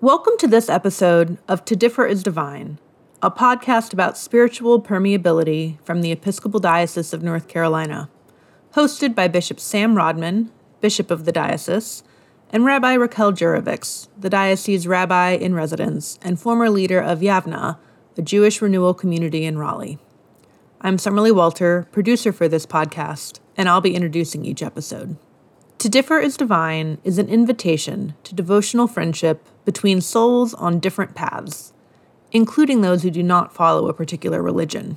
Welcome to this episode of To Differ is Divine, a podcast about spiritual permeability from the Episcopal Diocese of North Carolina, hosted by Bishop Sam Rodman, Bishop of the Diocese, and Rabbi Raachel Jurovics, the diocese rabbi in residence and former leader of Yavneh, a Jewish renewal community in Raleigh. I'm Summerlee Walter, producer for this podcast, and I'll be introducing each episode. To Differ is Divine is an invitation to devotional friendship between souls on different paths, including those who do not follow a particular religion.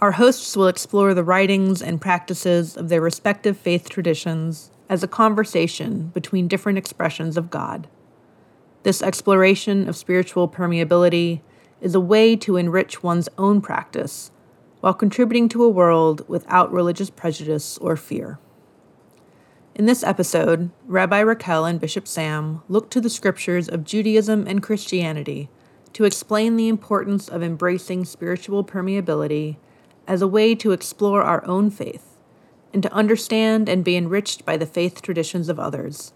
Our hosts will explore the writings and practices of their respective faith traditions as a conversation between different expressions of God. This exploration of spiritual permeability is a way to enrich one's own practice while contributing to a world without religious prejudice or fear. In this episode, Rabbi Raachel and Bishop Sam look to the scriptures of Judaism and Christianity to explain the importance of embracing spiritual permeability as a way to explore our own faith and to understand and be enriched by the faith traditions of others.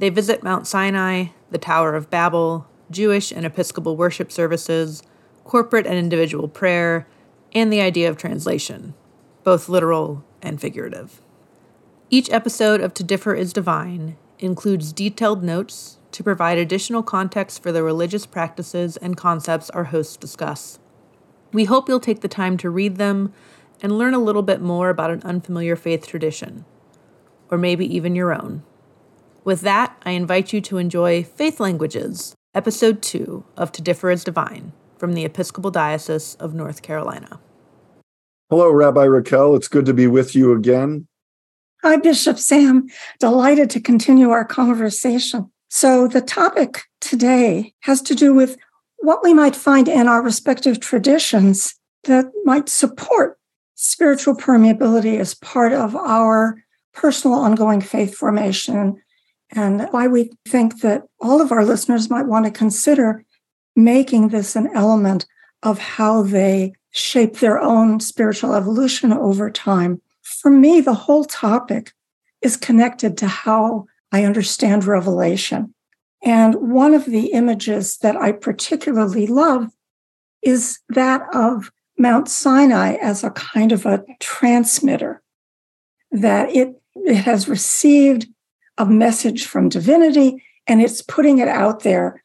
They visit Mount Sinai, the Tower of Babel, Jewish and Episcopal worship services, corporate and individual prayer, and the idea of translation, both literal and figurative. Each episode of To Differ is Divine includes detailed notes to provide additional context for the religious practices and concepts our hosts discuss. We hope you'll take the time to read them and learn a little bit more about an unfamiliar faith tradition, or maybe even your own. With that, I invite you to enjoy Faith Languages, Episode 2 of To Differ is Divine from the Episcopal Diocese of North Carolina. Hello, Rabbi Raachel. It's good to be with you again. Hi, Bishop Sam. Delighted to continue our conversation. So, the topic today has to do with what we might find in our respective traditions that might support spiritual permeability as part of our personal ongoing faith formation, and why we think that all of our listeners might want to consider making this an element of how they shape their own spiritual evolution over time for me, the whole topic is connected to how I understand Revelation. And one of the images that I particularly love is that of Mount Sinai as a kind of a transmitter, that it, it has received a message from divinity and it's putting it out there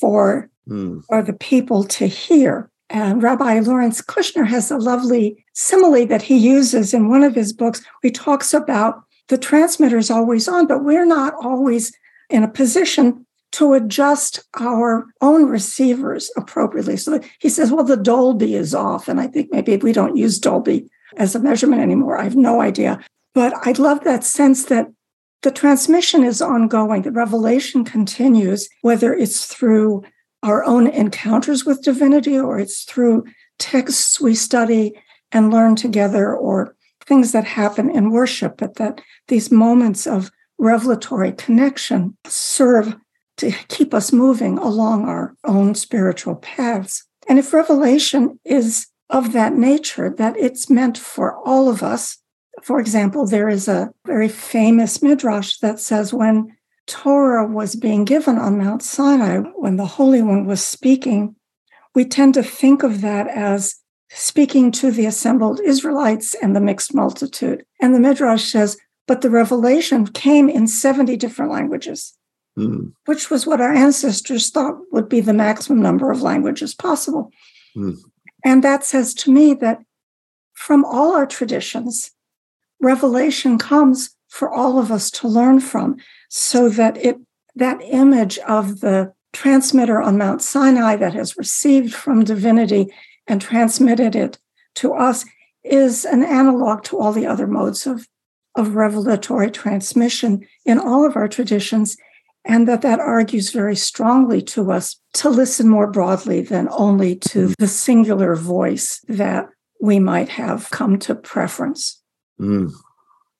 for, mm. for the people to hear. And Rabbi Lawrence Kushner has a lovely simile that he uses in one of his books. He talks about the transmitter is always on, but we're not always in a position to adjust our own receivers appropriately. So he says, well, the Dolby is off. And I think maybe we don't use Dolby as a measurement anymore. I have no idea. But I love that sense that the transmission is ongoing, the revelation continues, whether it's through our own encounters with divinity or it's through texts we study and learn together or things that happen in worship, but that these moments of revelatory connection serve to keep us moving along our own spiritual paths. And if revelation is of that nature, that it's meant for all of us, for example, there is a very famous midrash that says when Torah was being given on Mount Sinai, when the Holy One was speaking, we tend to think of that as speaking to the assembled Israelites and the mixed multitude. And the Midrash says, but the revelation came in 70 different languages, mm. which was what our ancestors thought would be the maximum number of languages possible. Mm. And that says to me that from all our traditions, revelation comes for all of us to learn from so that it that image of the transmitter on Mount Sinai that has received from divinity and transmitted it to us is an analog to all the other modes of, of revelatory transmission in all of our traditions and that that argues very strongly to us to listen more broadly than only to the singular voice that we might have come to preference. Mm.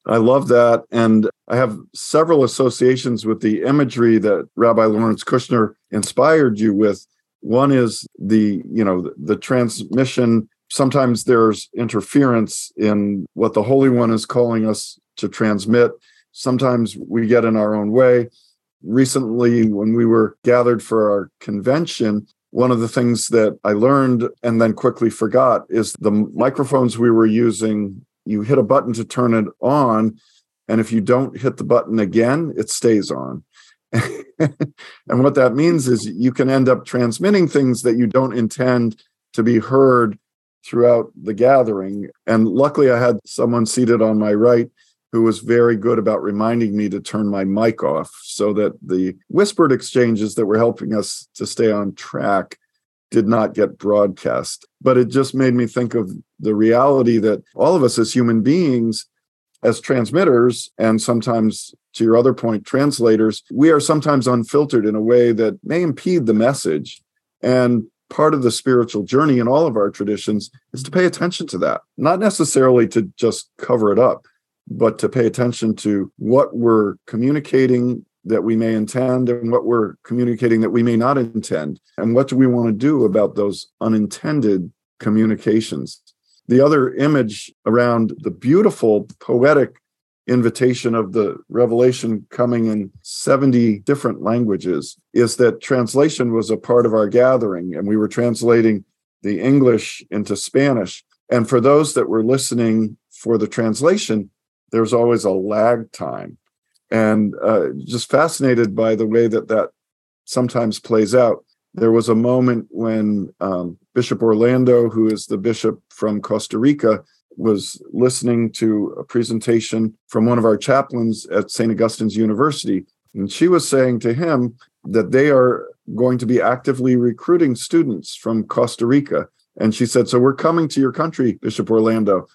I love that. And I have several associations with the imagery that Rabbi Lawrence Kushner inspired you with. One is the, you know, the transmission. Sometimes there's interference in what the Holy One is calling us to transmit. Sometimes we get in our own way. recently, when we were gathered for our convention, one of the things that I learned and then quickly forgot is the microphones we were using, you hit a button to turn it on. And if you don't hit the button again, it stays on. and what that means is you can end up transmitting things that you don't intend to be heard throughout the gathering. And luckily, I had someone seated on my right who was very good about reminding me to turn my mic off so that the whispered exchanges that were helping us to stay on track did not get broadcast. But it just made me think of the reality that all of us as human beings, as transmitters, and sometimes to your other point, translators, we are sometimes unfiltered in a way that may impede the message. And part of the spiritual journey in all of our traditions is to pay attention to that, not necessarily to just cover it up, but to pay attention to what we're communicating that we may intend and what we're communicating that we may not intend. And what do we want to do about those unintended communications? The other image around the beautiful poetic invitation of the revelation coming in 70 different languages is that translation was a part of our gathering and we were translating the English into Spanish. And for those that were listening for the translation, there's always a lag time. And uh, just fascinated by the way that that sometimes plays out. There was a moment when um, Bishop Orlando, who is the bishop from Costa Rica, was listening to a presentation from one of our chaplains at St. Augustine's University. And she was saying to him that they are going to be actively recruiting students from Costa Rica. And she said, So we're coming to your country, Bishop Orlando.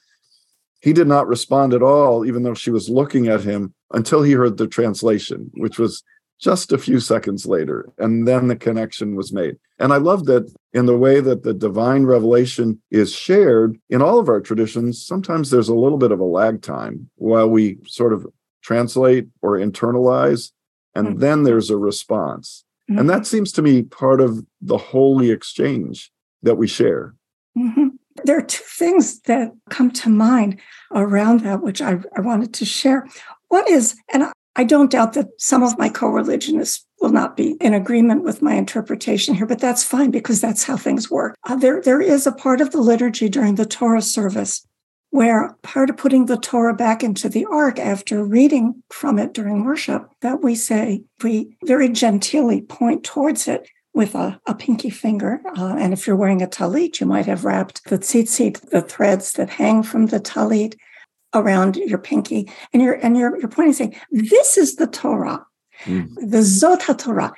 He did not respond at all, even though she was looking at him until he heard the translation, which was just a few seconds later. And then the connection was made. And I love that in the way that the divine revelation is shared in all of our traditions, sometimes there's a little bit of a lag time while we sort of translate or internalize, and mm-hmm. then there's a response. Mm-hmm. And that seems to me part of the holy exchange that we share. Mm-hmm. There are two things that come to mind around that, which I, I wanted to share. One is, and I don't doubt that some of my co religionists will not be in agreement with my interpretation here, but that's fine because that's how things work. Uh, there, there is a part of the liturgy during the Torah service where part of putting the Torah back into the ark after reading from it during worship, that we say, we very genteelly point towards it with a, a pinky finger. Uh, and if you're wearing a talit, you might have wrapped the tzitzit, the threads that hang from the talit, around your pinky. And you're and you're, you're pointing saying, this is the Torah, mm. the Zot Torah.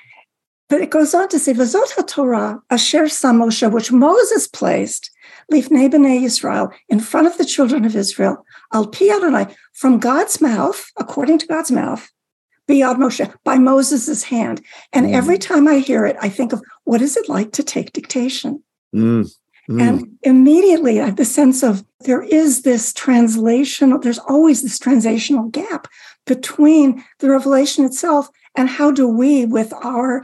But it goes on to say, the Zot Torah, Asher Samosha, which Moses placed, Lifnei B'nai Yisrael, in front of the children of Israel, Al Pi Adonai, from God's mouth, according to God's mouth, Biyad Moshe, by Moses' hand. And mm. every time I hear it, I think of what is it like to take dictation? Mm. Mm. And immediately I have the sense of there is this translation, there's always this translational gap between the revelation itself and how do we, with our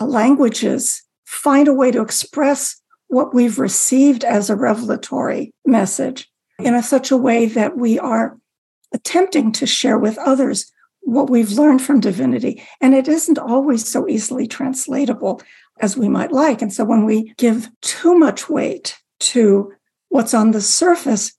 uh, languages, find a way to express what we've received as a revelatory message in a, such a way that we are attempting to share with others what we've learned from divinity. And it isn't always so easily translatable as we might like. And so when we give too much weight to what's on the surface,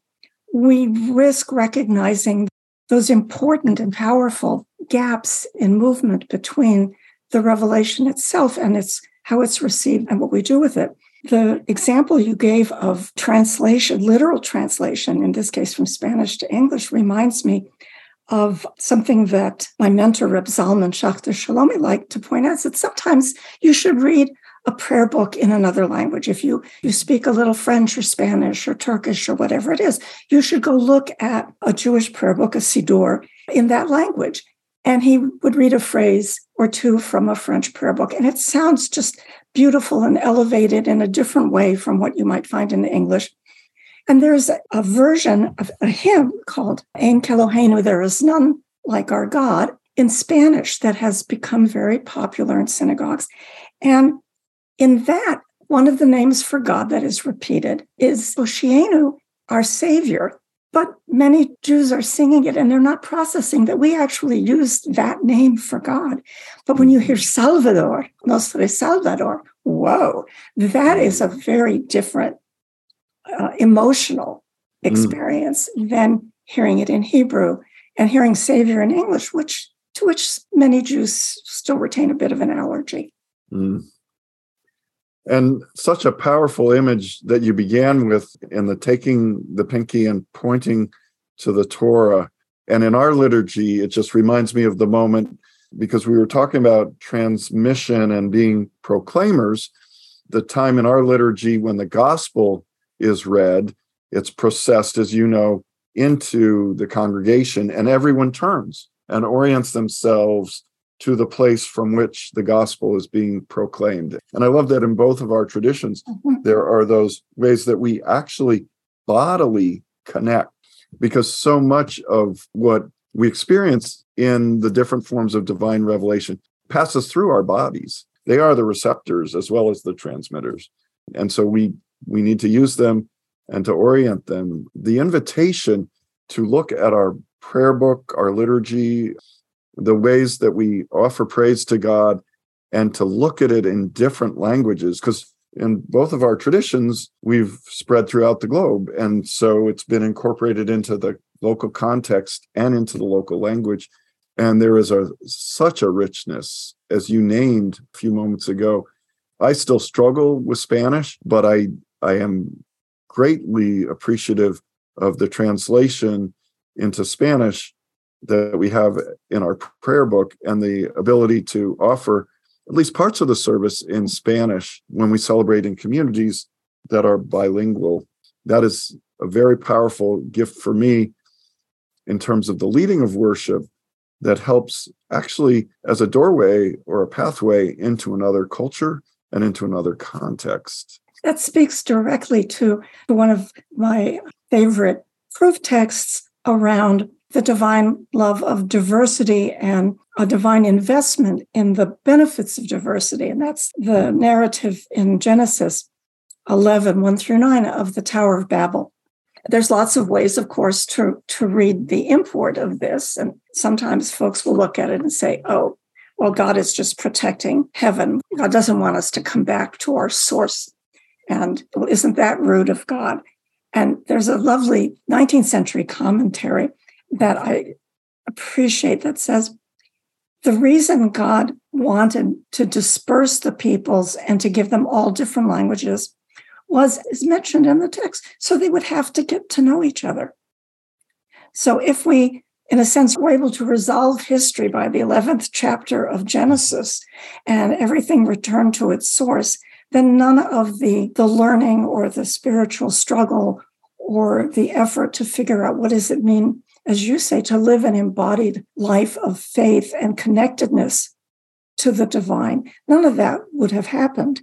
we risk recognizing those important and powerful gaps in movement between the revelation itself and its how it's received and what we do with it. The example you gave of translation, literal translation, in this case from Spanish to English, reminds me of something that my mentor, Reb Zalman Schachter Shalomi, liked to point out is that sometimes you should read a prayer book in another language. If you, you speak a little French or Spanish or Turkish or whatever it is, you should go look at a Jewish prayer book, a Siddur, in that language. And he would read a phrase or two from a French prayer book. And it sounds just beautiful and elevated in a different way from what you might find in English. And there's a, version of a hymn called Ein Kelohenu, There is None Like Our God, in Spanish that has become very popular in synagogues. And in that, one of the names for God that is repeated is Hoshienu, our Savior. But many Jews are singing it and they're not processing that we actually use that name for God. But when you hear Salvador, Nostre Salvador, whoa, that is a very different uh, emotional mm. experience mm. than hearing it in Hebrew and hearing Savior in English, which to which many Jews still retain a bit of an allergy. Mm. And such a powerful image that you began with in the taking the pinky and pointing to the Torah. And in our liturgy, it just reminds me of the moment because we were talking about transmission and being proclaimers. The time in our liturgy when the gospel is read, it's processed, as you know, into the congregation, and everyone turns and orients themselves to the place from which the gospel is being proclaimed. And I love that in both of our traditions, mm-hmm. there are those ways that we actually bodily connect, because so much of what we experience in the different forms of divine revelation passes through our bodies. They are the receptors as well as the transmitters. And so we we need to use them and to orient them. The invitation to look at our prayer book, our liturgy, the ways that we offer praise to God and to look at it in different languages because in both of our traditions we've spread throughout the globe and so it's been incorporated into the local context and into the local language and there is a such a richness as you named a few moments ago i still struggle with spanish but i i am greatly appreciative of the translation into spanish that we have in our prayer book and the ability to offer at least parts of the service in Spanish when we celebrate in communities that are bilingual. That is a very powerful gift for me in terms of the leading of worship that helps actually as a doorway or a pathway into another culture and into another context. That speaks directly to one of my favorite proof texts around the divine love of diversity and a divine investment in the benefits of diversity. And that's the narrative in Genesis 11, 1 through 9 of the Tower of Babel. There's lots of ways, of course, to, to read the import of this. And sometimes folks will look at it and say, oh, well, God is just protecting heaven. God doesn't want us to come back to our source. And well, isn't that rude of God? And there's a lovely 19th century commentary that I appreciate that says the reason God wanted to disperse the peoples and to give them all different languages was is mentioned in the text so they would have to get to know each other so if we in a sense we're able to resolve history by the 11th chapter of genesis and everything returned to its source then none of the the learning or the spiritual struggle or the effort to figure out what does it mean as you say, to live an embodied life of faith and connectedness to the divine. None of that would have happened.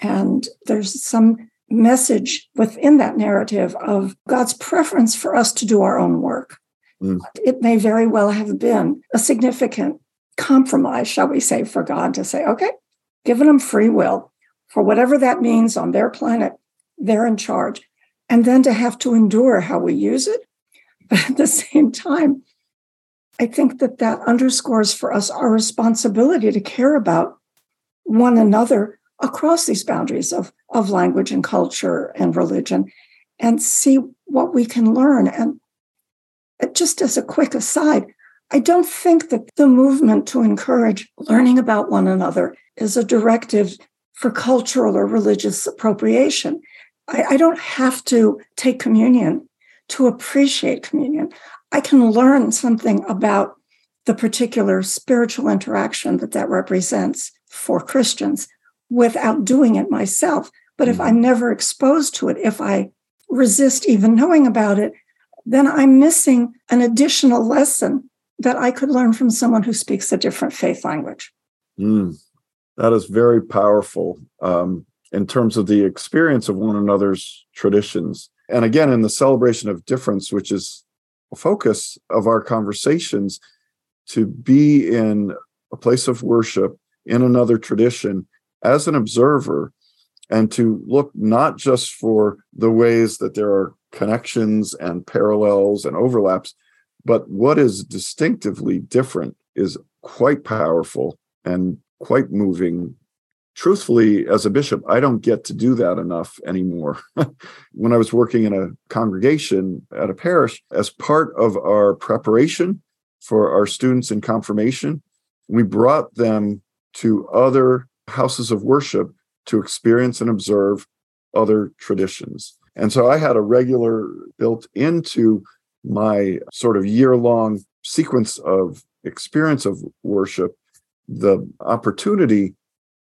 And there's some message within that narrative of God's preference for us to do our own work. Mm. It may very well have been a significant compromise, shall we say, for God to say, okay, giving them free will for whatever that means on their planet, they're in charge. And then to have to endure how we use it but at the same time, I think that that underscores for us our responsibility to care about one another across these boundaries of, of language and culture and religion and see what we can learn. And just as a quick aside, I don't think that the movement to encourage learning about one another is a directive for cultural or religious appropriation. I, I don't have to take communion to appreciate communion. I can learn something about the particular spiritual interaction that that represents for Christians without doing it myself. But if I'm mm-hmm. never exposed to it, if I resist even knowing about it, then I'm missing an additional lesson that I could learn from someone who speaks a different faith language. Mm, that is very powerful um, in terms of the experience of one another's traditions. And again, in the celebration of difference, which is a focus of our conversations, to be in a place of worship in another tradition as an observer and to look not just for the ways that there are connections and parallels and overlaps. But what is distinctively different is quite powerful and quite moving. Truthfully, as a bishop, I don't get to do that enough anymore. when I was working in a congregation at a parish, as part of our preparation for our students in confirmation, we brought them to other houses of worship to experience and observe other traditions. And so I had a regular built into my sort of year long sequence of experience of worship, the opportunity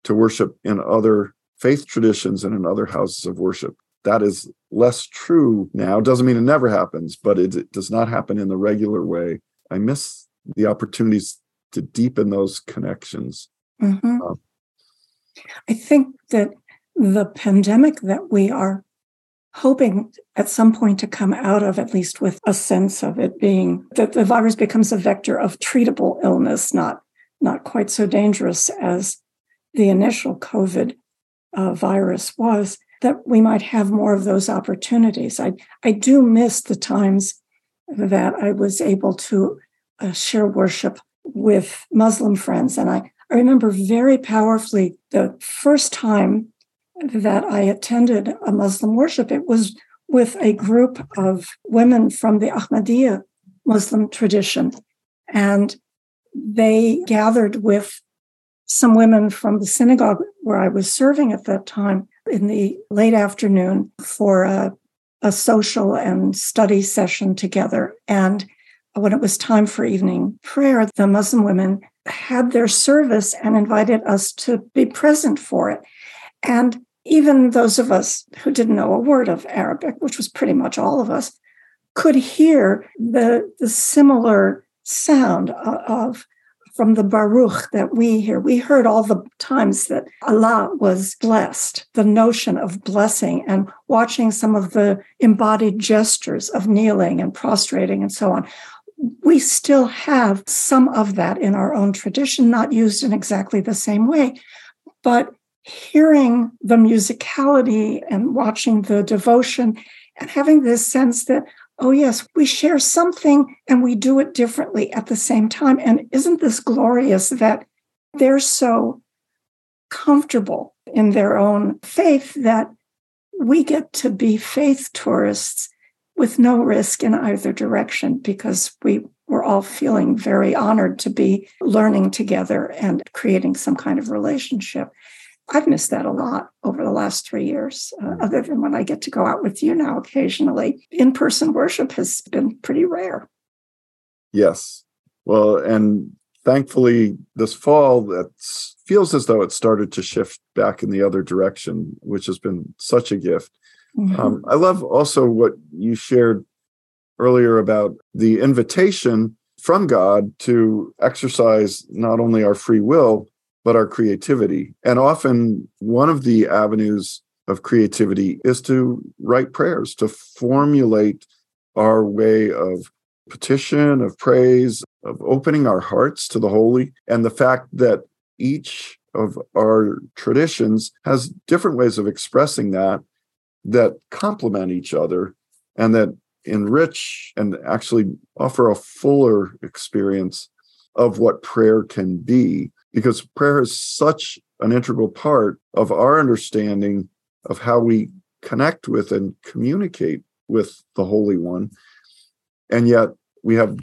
to worship in other faith traditions and in other houses of worship. That is less true now. Doesn't mean it never happens, but it, it does not happen in the regular way. I miss the opportunities to deepen those connections. Mm-hmm. Um, I think that the pandemic that we are hoping at some point to come out of, at least with a sense of it being that the virus becomes a vector of treatable illness, not, not quite so dangerous as the initial COVID uh, virus was, that we might have more of those opportunities. I, I do miss the times that I was able to uh, share worship with Muslim friends. And I, I remember very powerfully the first time that I attended a Muslim worship, it was with a group of women from the Ahmadiyya Muslim tradition. And they gathered with some women from the synagogue where I was serving at that time in the late afternoon for a, a social and study session together. And when it was time for evening prayer, the Muslim women had their service and invited us to be present for it. And even those of us who didn't know a word of Arabic, which was pretty much all of us, could hear the, the similar sound uh, of from the Baruch that we hear. We heard all the times that Allah was blessed, the notion of blessing and watching some of the embodied gestures of kneeling and prostrating and so on. We still have some of that in our own tradition, not used in exactly the same way, but hearing the musicality and watching the devotion and having this sense that, oh, yes, we share something and we do it differently at the same time. And isn't this glorious that they're so comfortable in their own faith that we get to be faith tourists with no risk in either direction because we were all feeling very honored to be learning together and creating some kind of relationship. I've missed that a lot over the last three years, uh, mm. other than when I get to go out with you now occasionally. In person worship has been pretty rare. Yes. Well, and thankfully, this fall, that feels as though it started to shift back in the other direction, which has been such a gift. Mm-hmm. Um, I love also what you shared earlier about the invitation from God to exercise not only our free will, but our creativity. And often one of the avenues of creativity is to write prayers, to formulate our way of petition, of praise, of opening our hearts to the holy. And the fact that each of our traditions has different ways of expressing that that complement each other and that enrich and actually offer a fuller experience of what prayer can be because prayer is such an integral part of our understanding of how we connect with and communicate with the Holy One. And yet we have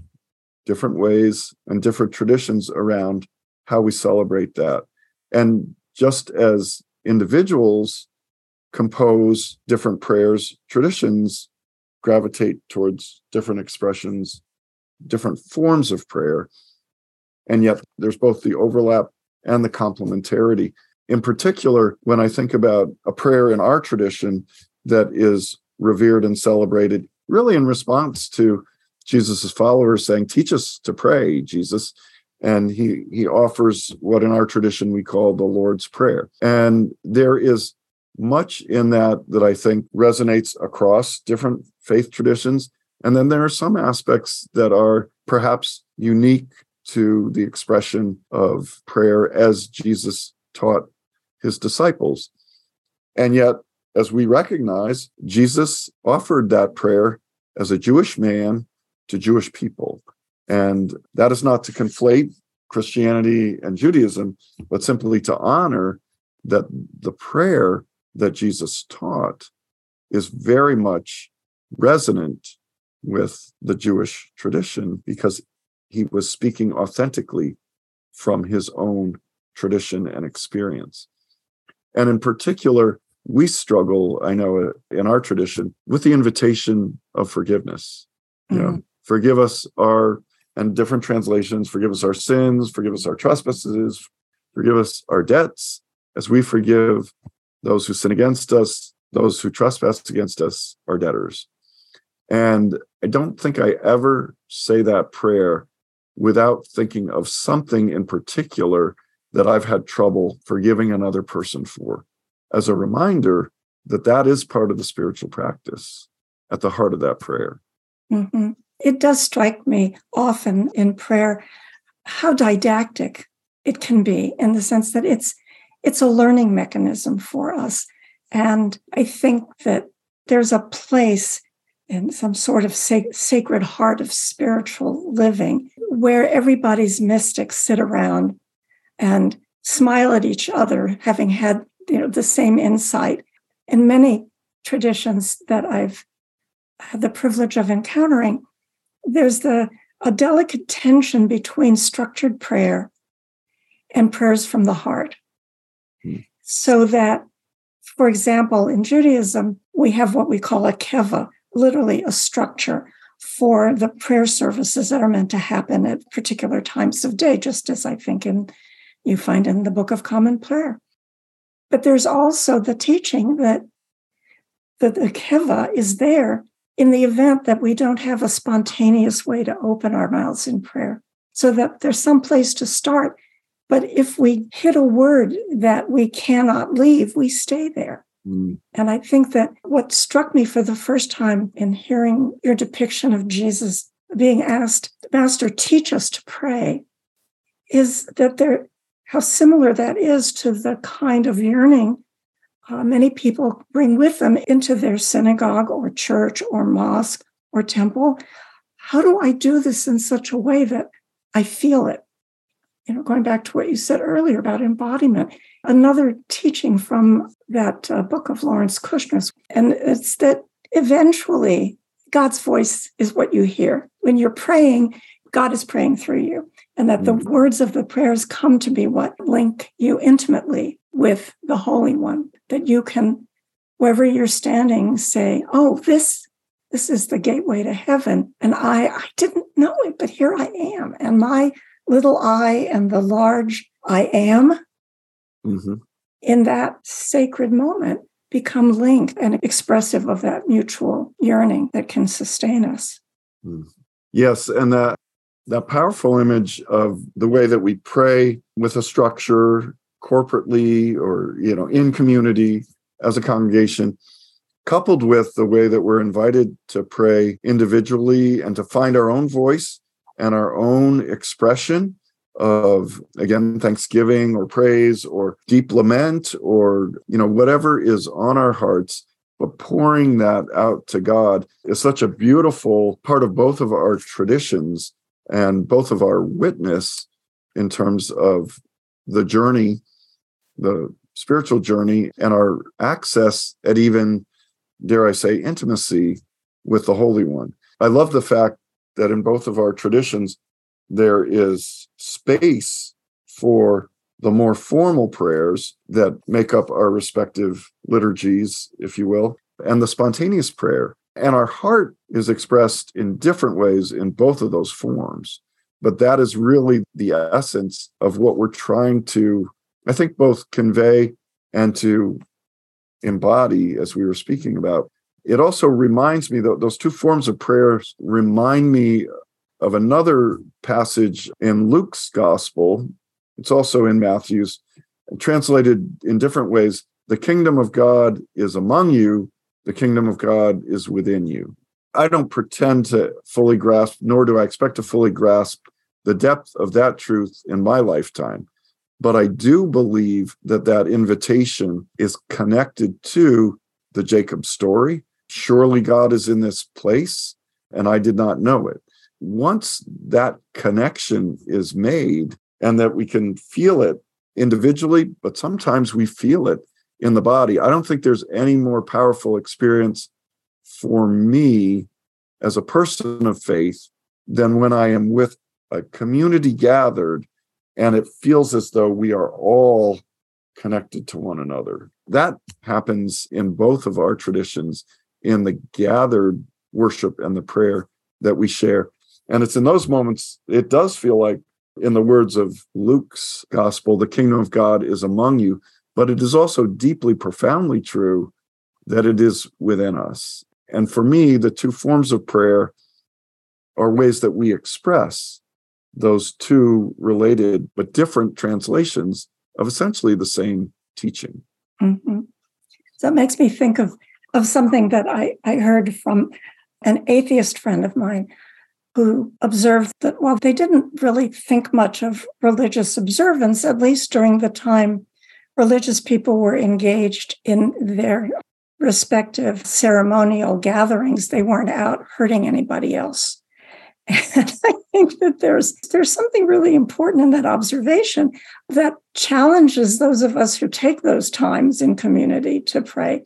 different ways and different traditions around how we celebrate that. And just as individuals compose different prayers, traditions gravitate towards different expressions, different forms of prayer. And yet there's both the overlap and the complementarity. In particular, when I think about a prayer in our tradition that is revered and celebrated, really in response to Jesus's followers saying, Teach us to pray, Jesus. And he, he offers what in our tradition we call the Lord's Prayer. And there is much in that that I think resonates across different faith traditions. And then there are some aspects that are perhaps unique to the expression of prayer as Jesus taught his disciples. And yet, as we recognize, Jesus offered that prayer as a Jewish man to Jewish people. And that is not to conflate Christianity and Judaism, but simply to honor that the prayer that Jesus taught is very much resonant with the Jewish tradition because he was speaking authentically from his own tradition and experience. And in particular, we struggle, I know uh, in our tradition, with the invitation of forgiveness. Mm-hmm. You know, mm-hmm. forgive us our, and different translations, forgive us our sins, forgive us our trespasses, forgive us our debts, as we forgive those who sin against us, those who trespass against us, our debtors. And I don't think I ever say that prayer without thinking of something in particular that I've had trouble forgiving another person for as a reminder that that is part of the spiritual practice at the heart of that prayer. Mm-hmm. It does strike me often in prayer how didactic it can be in the sense that it's it's a learning mechanism for us and i think that there's a place in some sort of sac- sacred heart of spiritual living where everybody's mystics sit around and smile at each other having had you know the same insight in many traditions that i've had the privilege of encountering there's the a delicate tension between structured prayer and prayers from the heart hmm. so that for example in judaism we have what we call a keva literally a structure for the prayer services that are meant to happen at particular times of day just as i think in you find in the book of common prayer but there's also the teaching that, that the keva is there in the event that we don't have a spontaneous way to open our mouths in prayer. So that there's some place to start. But if we hit a word that we cannot leave, we stay there. Mm. And I think that what struck me for the first time in hearing your depiction of Jesus being asked, Master, teach us to pray, is that there how similar that is to the kind of yearning uh, many people bring with them into their synagogue or church or mosque or temple. How do I do this in such a way that I feel it? You know, going back to what you said earlier about embodiment, another teaching from that uh, book of Lawrence Kushner's, and it's that eventually God's voice is what you hear. When you're praying, God is praying through you and that the mm. words of the prayers come to be what link you intimately with the Holy One, that you can, wherever you're standing, say, Oh, this this is the gateway to heaven. And I, I didn't know it, but here I am. And my little I and the large I am mm-hmm. In that sacred moment become linked and expressive of that mutual yearning that can sustain us. Mm. Yes. And that that powerful image of the way that we pray with a structure corporately or you know in community as a congregation coupled with the way that we're invited to pray individually and to find our own voice and our own expression of again thanksgiving or praise or deep lament or you know whatever is on our hearts but pouring that out to god is such a beautiful part of both of our traditions and both of our witness in terms of the journey, the spiritual journey, and our access at even, dare I say, intimacy with the Holy One. I love the fact that in both of our traditions, there is space for the more formal prayers that make up our respective liturgies, if you will, and the spontaneous prayer and our heart is expressed in different ways in both of those forms. But that is really the essence of what we're trying to, I think, both convey and to embody as we were speaking about. It also reminds me that those two forms of prayers remind me of another passage in Luke's gospel. It's also in Matthew's, translated in different ways. The kingdom of God is among you, the kingdom of God is within you. I don't pretend to fully grasp, nor do I expect to fully grasp the depth of that truth in my lifetime. But I do believe that that invitation is connected to the Jacob story. Surely God is in this place, and I did not know it. Once that connection is made and that we can feel it individually, but sometimes we feel it in the body, I don't think there's any more powerful experience for me as a person of faith than when I am with a community gathered and it feels as though we are all connected to one another. That happens in both of our traditions in the gathered worship and the prayer that we share. And it's in those moments, it does feel like, in the words of Luke's gospel, the kingdom of God is among you. But it is also deeply, profoundly true that it is within us. And for me, the two forms of prayer are ways that we express those two related but different translations of essentially the same teaching. Mm-hmm. It makes me think of, of something that I, I heard from an atheist friend of mine who observed that while they didn't really think much of religious observance, at least during the time religious people were engaged in their respective ceremonial gatherings, they weren't out hurting anybody else. And I think that there's there's something really important in that observation that challenges those of us who take those times in community to pray,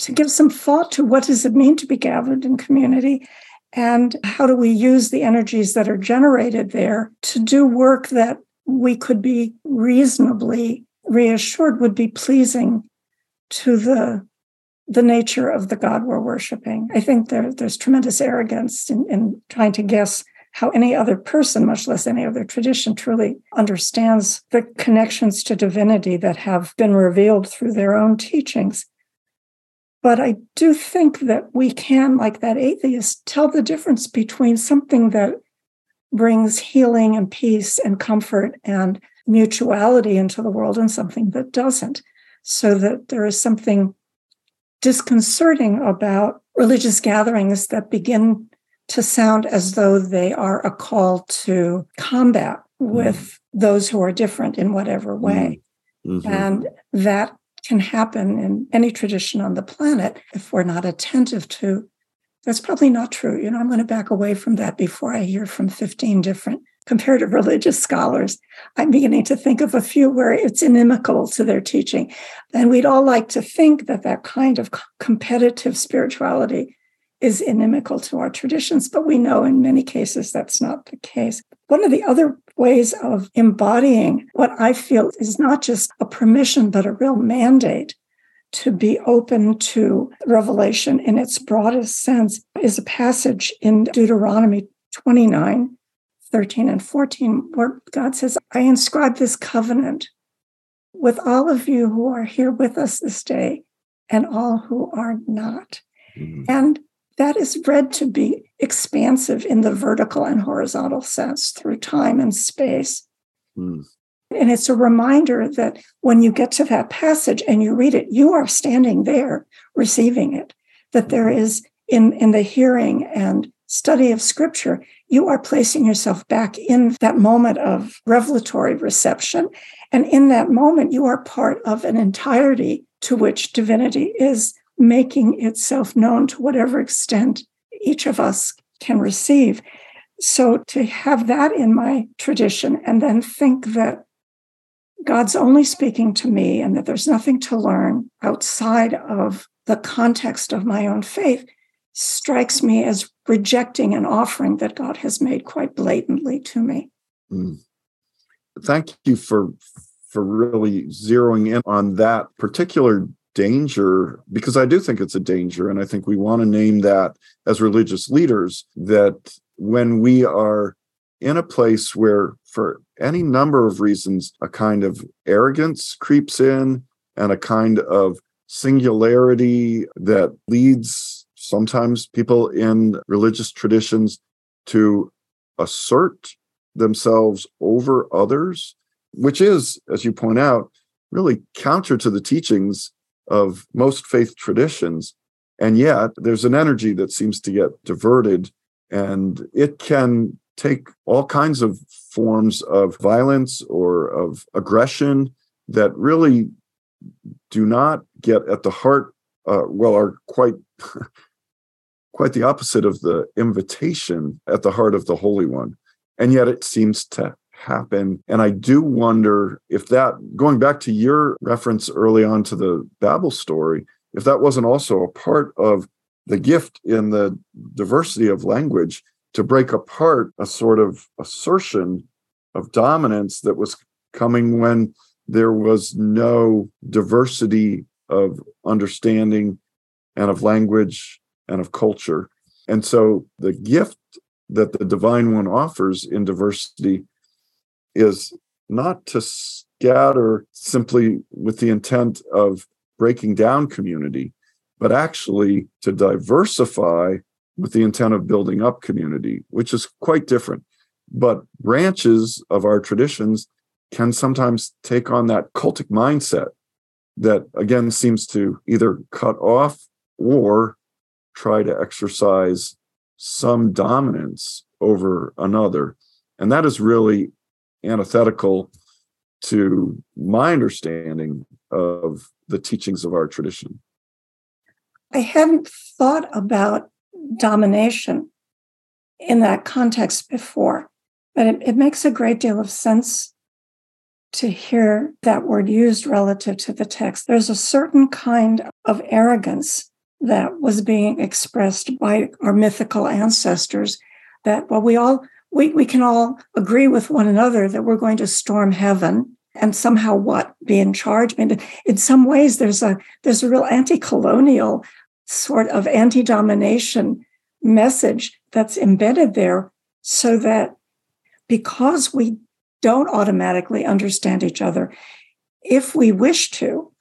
to give some thought to what does it mean to be gathered in community and how do we use the energies that are generated there to do work that we could be reasonably reassured would be pleasing to the the nature of the God we're worshiping. I think there, there's tremendous arrogance in, in trying to guess how any other person, much less any other tradition, truly understands the connections to divinity that have been revealed through their own teachings. But I do think that we can, like that atheist, tell the difference between something that brings healing and peace and comfort and mutuality into the world and something that doesn't. So that there is something disconcerting about religious gatherings that begin to sound as though they are a call to combat with mm. those who are different in whatever way. Mm. Mm-hmm. And that can happen in any tradition on the planet if we're not attentive to. That's probably not true. You know, I'm going to back away from that before I hear from 15 different comparative religious scholars, I'm beginning to think of a few where it's inimical to their teaching. And we'd all like to think that that kind of competitive spirituality is inimical to our traditions, but we know in many cases that's not the case. One of the other ways of embodying what I feel is not just a permission, but a real mandate to be open to revelation in its broadest sense is a passage in Deuteronomy 29 13 and 14, where God says, I inscribe this covenant with all of you who are here with us this day and all who are not. Mm-hmm. And that is read to be expansive in the vertical and horizontal sense through time and space. Mm. And it's a reminder that when you get to that passage and you read it, you are standing there receiving it, that there mm-hmm. in, in the hearing and study of scripture, you are placing yourself back in that moment of revelatory reception. And in that moment, you are part of an entirety to which divinity is making itself known to whatever extent each of us can receive. So to have that in my tradition and then think that God's only speaking to me and that there's nothing to learn outside of the context of my own faith strikes me as rejecting an offering that God has made quite blatantly to me. Mm. Thank you for for really zeroing in on that particular danger because I do think it's a danger and I think we want to name that as religious leaders that when we are in a place where for any number of reasons a kind of arrogance creeps in and a kind of singularity that leads sometimes people in religious traditions to assert themselves over others, which is, as you point out, really counter to the teachings of most faith traditions. And yet there's an energy that seems to get diverted, and it can take all kinds of forms of violence or of aggression that really do not get at the heart uh, well, are quite quite the opposite of the invitation at the heart of the Holy One. And yet it seems to happen. And I do wonder if that, going back to your reference early on to the Babel story, if that wasn't also a part of the gift in the diversity of language to break apart a sort of assertion of dominance that was coming when there was no diversity of understanding and of language and of culture. And so the gift that the divine one offers in diversity is not to scatter simply with the intent of breaking down community, but actually to diversify with the intent of building up community, which is quite different. But branches of our traditions can sometimes take on that cultic mindset that, again, seems to either cut off or try to exercise some dominance over another. And that is really antithetical to my understanding of the teachings of our tradition. I hadn't thought about domination in that context before, but it, it, makes a great deal of sense to hear that word used relative to the text. There's a certain kind of arrogance that was being expressed by our mythical ancestors that, well, we all we, we can all agree with one another that we're going to storm heaven and somehow what be in charge. Mean, in some ways, there's a there's a real anti-colonial sort of anti-domination message that's embedded there, so that because we don't automatically understand each other, if we wish to,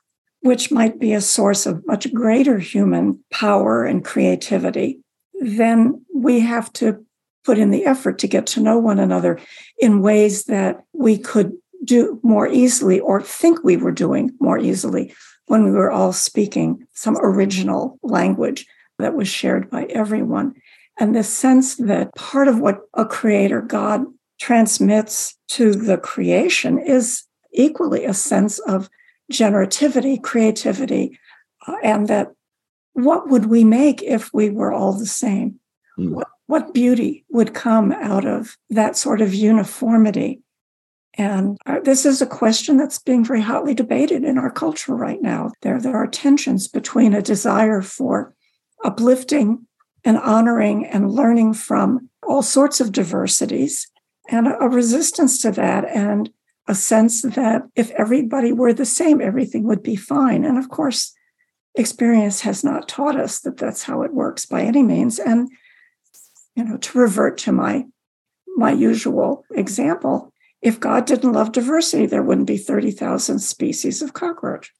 which might be a source of much greater human power and creativity, then we have to put in the effort to get to know one another in ways that we could do more easily or think we were doing more easily when we were all speaking some original language that was shared by everyone. And the sense that part of what a creator God transmits to the creation is equally a sense of generativity, creativity, uh, and that what would we make if we were all the same? Mm. What, what beauty would come out of that sort of uniformity? And uh, this is a question that's being very hotly debated in our culture right now. There, there are tensions between a desire for uplifting and honoring and learning from all sorts of diversities and a, a resistance to that and a sense that if everybody were the same, everything would be fine. And of course, experience has not taught us that that's how it works by any means. And you know, to revert to my my usual example, if God didn't love diversity, there wouldn't be 30,000 species of cockroach.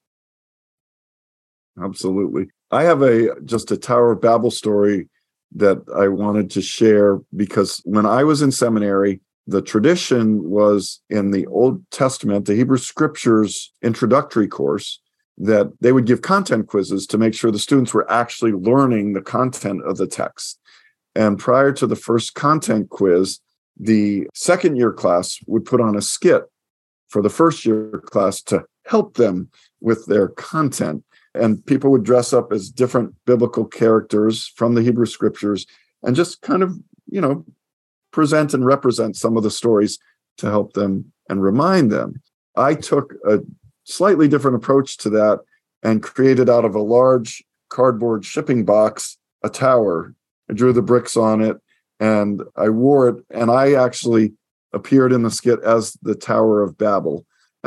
Absolutely. I have a just a Tower of Babel story that I wanted to share because when I was in seminary, the tradition was in the Old Testament, the Hebrew Scriptures introductory course, that they would give content quizzes to make sure the students were actually learning the content of the text. And prior to the first content quiz, the second year class would put on a skit for the first year class to help them with their content. And people would dress up as different biblical characters from the Hebrew scriptures and just kind of, you know, present and represent some of the stories to help them and remind them. I took a slightly different approach to that and created out of a large cardboard shipping box a tower. I drew the bricks on it and I wore it, and I actually appeared in the skit as the Tower of Babel.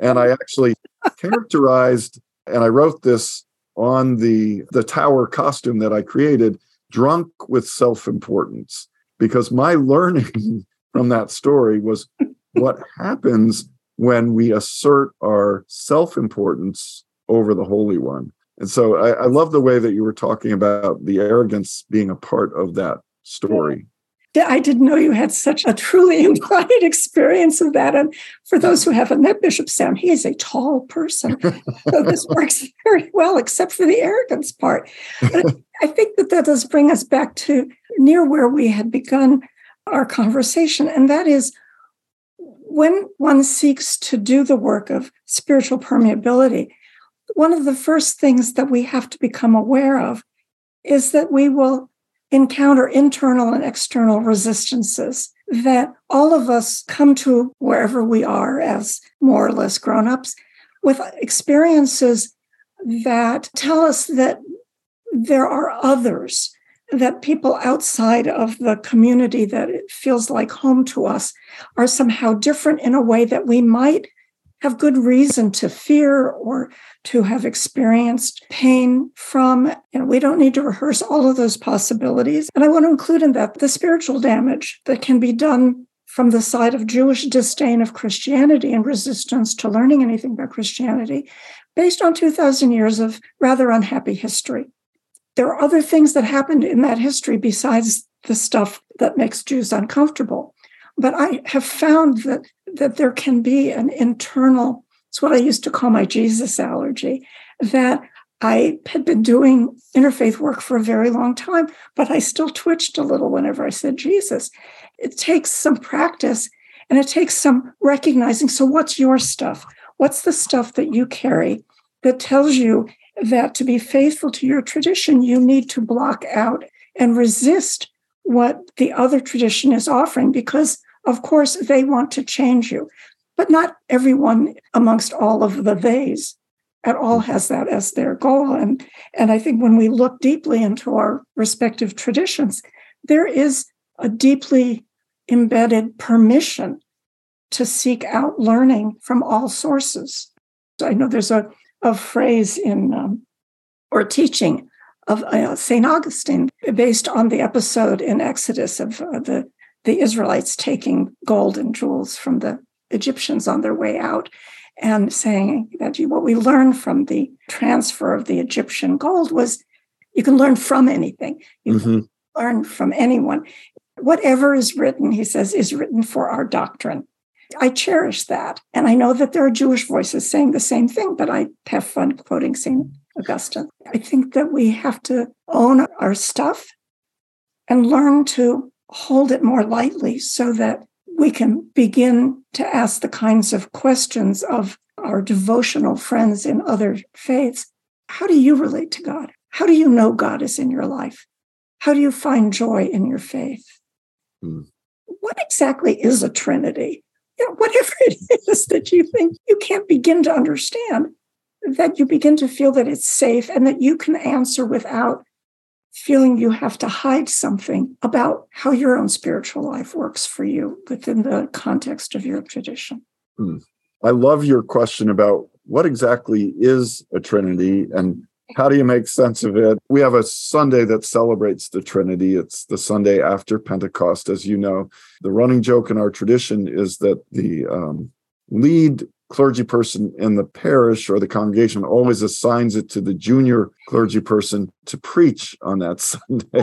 and I actually characterized and I wrote this on the the tower costume that I created drunk with self-importance because my learning from that story was what happens when we assert our self importance over the Holy One. And so I, I, love the way that you were talking about the arrogance being a part of that story. I didn't know you had such a truly embodied experience of that. And for those who haven't met Bishop Sam, he is a tall person. so this works very well, except for the arrogance part. But I think that that does bring us back to near where we had begun our conversation, and that is when one seeks to do the work of spiritual permeability, one of the first things that we have to become aware of is that we will encounter internal and external resistances that all of us come to wherever we are as more or less grown-ups with experiences that tell us that there are others that people outside of the community that it feels like home to us are somehow different in a way that we might have good reason to fear or to have experienced pain from. And we don't need to rehearse all of those possibilities. And I want to include in that the spiritual damage that can be done from the side of Jewish disdain of Christianity and resistance to learning anything about Christianity based on 2,000 years of rather unhappy history. There are other things that happened in that history besides the stuff that makes Jews uncomfortable. But I have found that, that there can be an internal, it's what I used to call my Jesus allergy, that I had been doing interfaith work for a very long time, but I still twitched a little whenever I said Jesus. It takes some practice and it takes some recognizing. So, what's your stuff? What's the stuff that you carry that tells you that to be faithful to your tradition, you need to block out and resist what the other tradition is offering because, of course, they want to change you. But not everyone amongst all of the theys at all mm-hmm. has that as their goal. And, and I think when we look deeply into our respective traditions, there is a deeply embedded permission to seek out learning from all sources. So I know there's a of phrase in um, or teaching of uh, St. Augustine based on the episode in Exodus of uh, the, the Israelites taking gold and jewels from the Egyptians on their way out and saying that what we learned from the transfer of the Egyptian gold was you can learn from anything. You mm-hmm. can learn from anyone. Whatever is written, he says, is written for our doctrine. I cherish that. And I know that there are Jewish voices saying the same thing, but I have fun quoting St. Augustine. I think that we have to own our stuff and learn to hold it more lightly so that we can begin to ask the kinds of questions of our devotional friends in other faiths. How do you relate to God? How do you know God is in your life? How do you find joy in your faith? Hmm. What exactly is a Trinity? you know, whatever it is that you think you can't begin to understand, that you begin to feel that it's safe and that you can answer without feeling you have to hide something about how your own spiritual life works for you within the context of your tradition. Hmm. I love your question about what exactly is a Trinity and how do you make sense of it? We have a Sunday that celebrates the Trinity. It's the Sunday after Pentecost, as you know. The running joke in our tradition is that the um, lead clergy person in the parish or the congregation always assigns it to the junior clergy person to preach on that Sunday.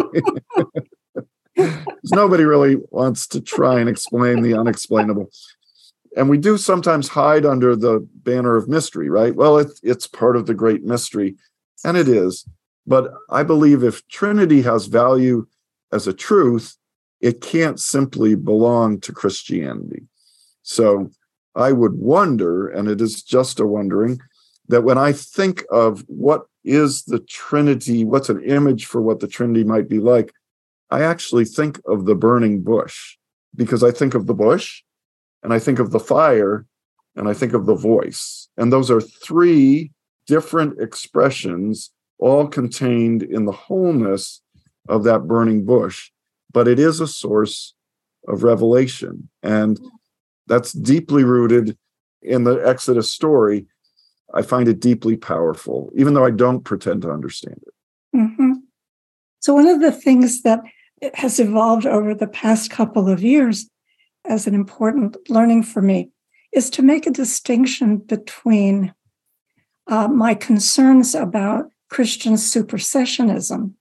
Nobody really wants to try and explain the unexplainable. And we do sometimes hide under the banner of mystery, right? Well, it, it's part of the great mystery and it is. But I believe if Trinity has value as a truth, it can't simply belong to Christianity. So I would wonder, and it is just a wondering, that when I think of what is the Trinity, what's an image for what the Trinity might be like, I actually think of the burning bush because I think of the bush and I think of the fire and I think of the voice. And those are three different expressions, all contained in the wholeness of that burning bush. But it is a source of revelation. And that's deeply rooted in the Exodus story. I find it deeply powerful, even though I don't pretend to understand it. Mm-hmm. So, one of the things that has evolved over the past couple of years as an important learning for me is to make a distinction between uh, my concerns about Christian supersessionism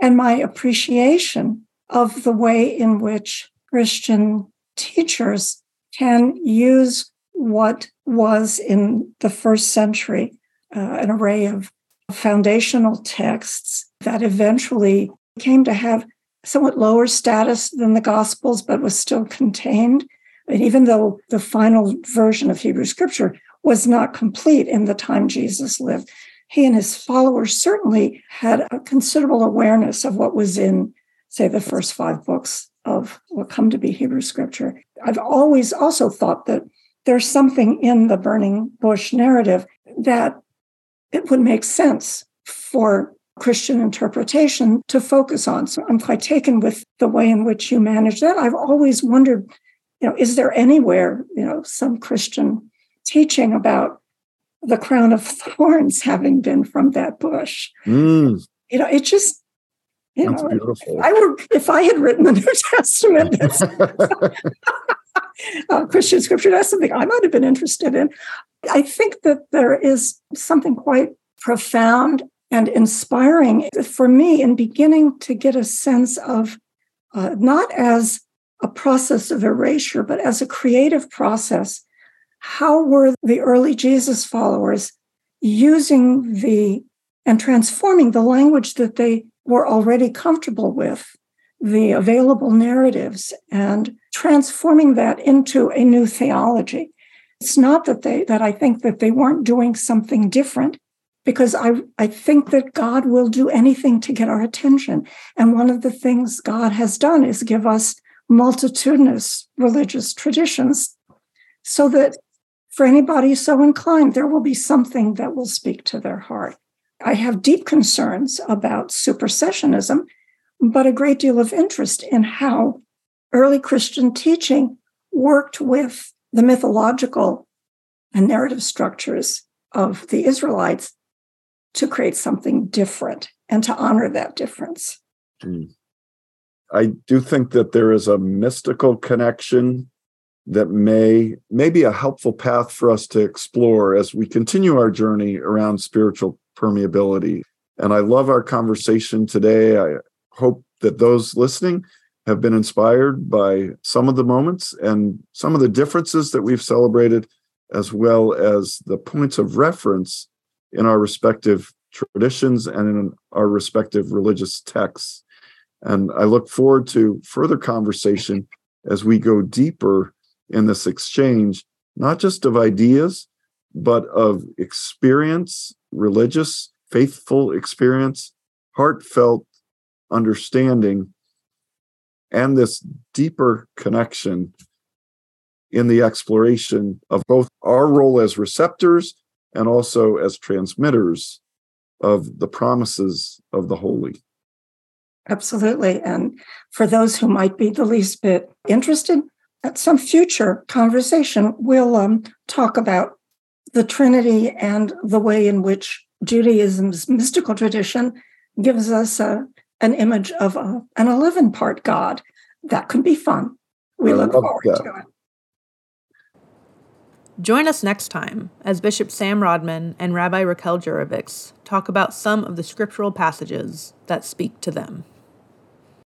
and my appreciation of the way in which Christian teachers can use what was in the first century uh, an array of foundational texts that eventually came to have somewhat lower status than the Gospels, but was still contained. And even though the final version of Hebrew scripture was not complete in the time Jesus lived. He and his followers certainly had a considerable awareness of what was in, say, the first five books of what come to be Hebrew scripture. I've always also thought that there's something in the burning bush narrative that it would make sense for Christian interpretation to focus on. So I'm quite taken with the way in which you manage that. I've always wondered, you know, is there anywhere, you know, some Christian teaching about the crown of thorns having been from that bush? Mm. You know, it just, you That's know, beautiful. if I if I had written the New Testament, uh, Christian scripture, that's something I might have been interested in. I think that there is something quite profound and inspiring for me in beginning to get a sense of uh, not as a process of erasure, but as a creative process. How were the early Jesus followers using the and transforming the language that they were already comfortable with, the available narratives, and transforming that into a new theology? It's not that they that I think that they weren't doing something different because I, I think that God will do anything to get our attention. And one of the things God has done is give us multitudinous religious traditions so that for anybody so inclined, there will be something that will speak to their heart. I have deep concerns about supersessionism, but a great deal of interest in how early Christian teaching worked with the mythological and narrative structures of the Israelites to create something different and to honor that difference. Mm. I do think that there is a mystical connection that may may be a helpful path for us to explore as we continue our journey around spiritual permeability. And I love our conversation today. I hope that those listening have been inspired by some of the moments and some of the differences that we've celebrated, as well as the points of reference in our respective traditions and in our respective religious texts. And I look forward to further conversation as we go deeper in this exchange, not just of ideas, but of experience, religious, faithful experience, heartfelt understanding, and this deeper connection in the exploration of both our role as receptors and also as transmitters of the promises of the holy. Absolutely. And for those who might be the least bit interested, at some future conversation, we'll um, talk about the Trinity and the way in which Judaism's mystical tradition gives us a, an image of a, an 11 part God. That could be fun. We I look forward that. to it. Join us next time as Bishop Sam Rodman and Rabbi Raachel Jurovics talk about some of the scriptural passages that speak to them.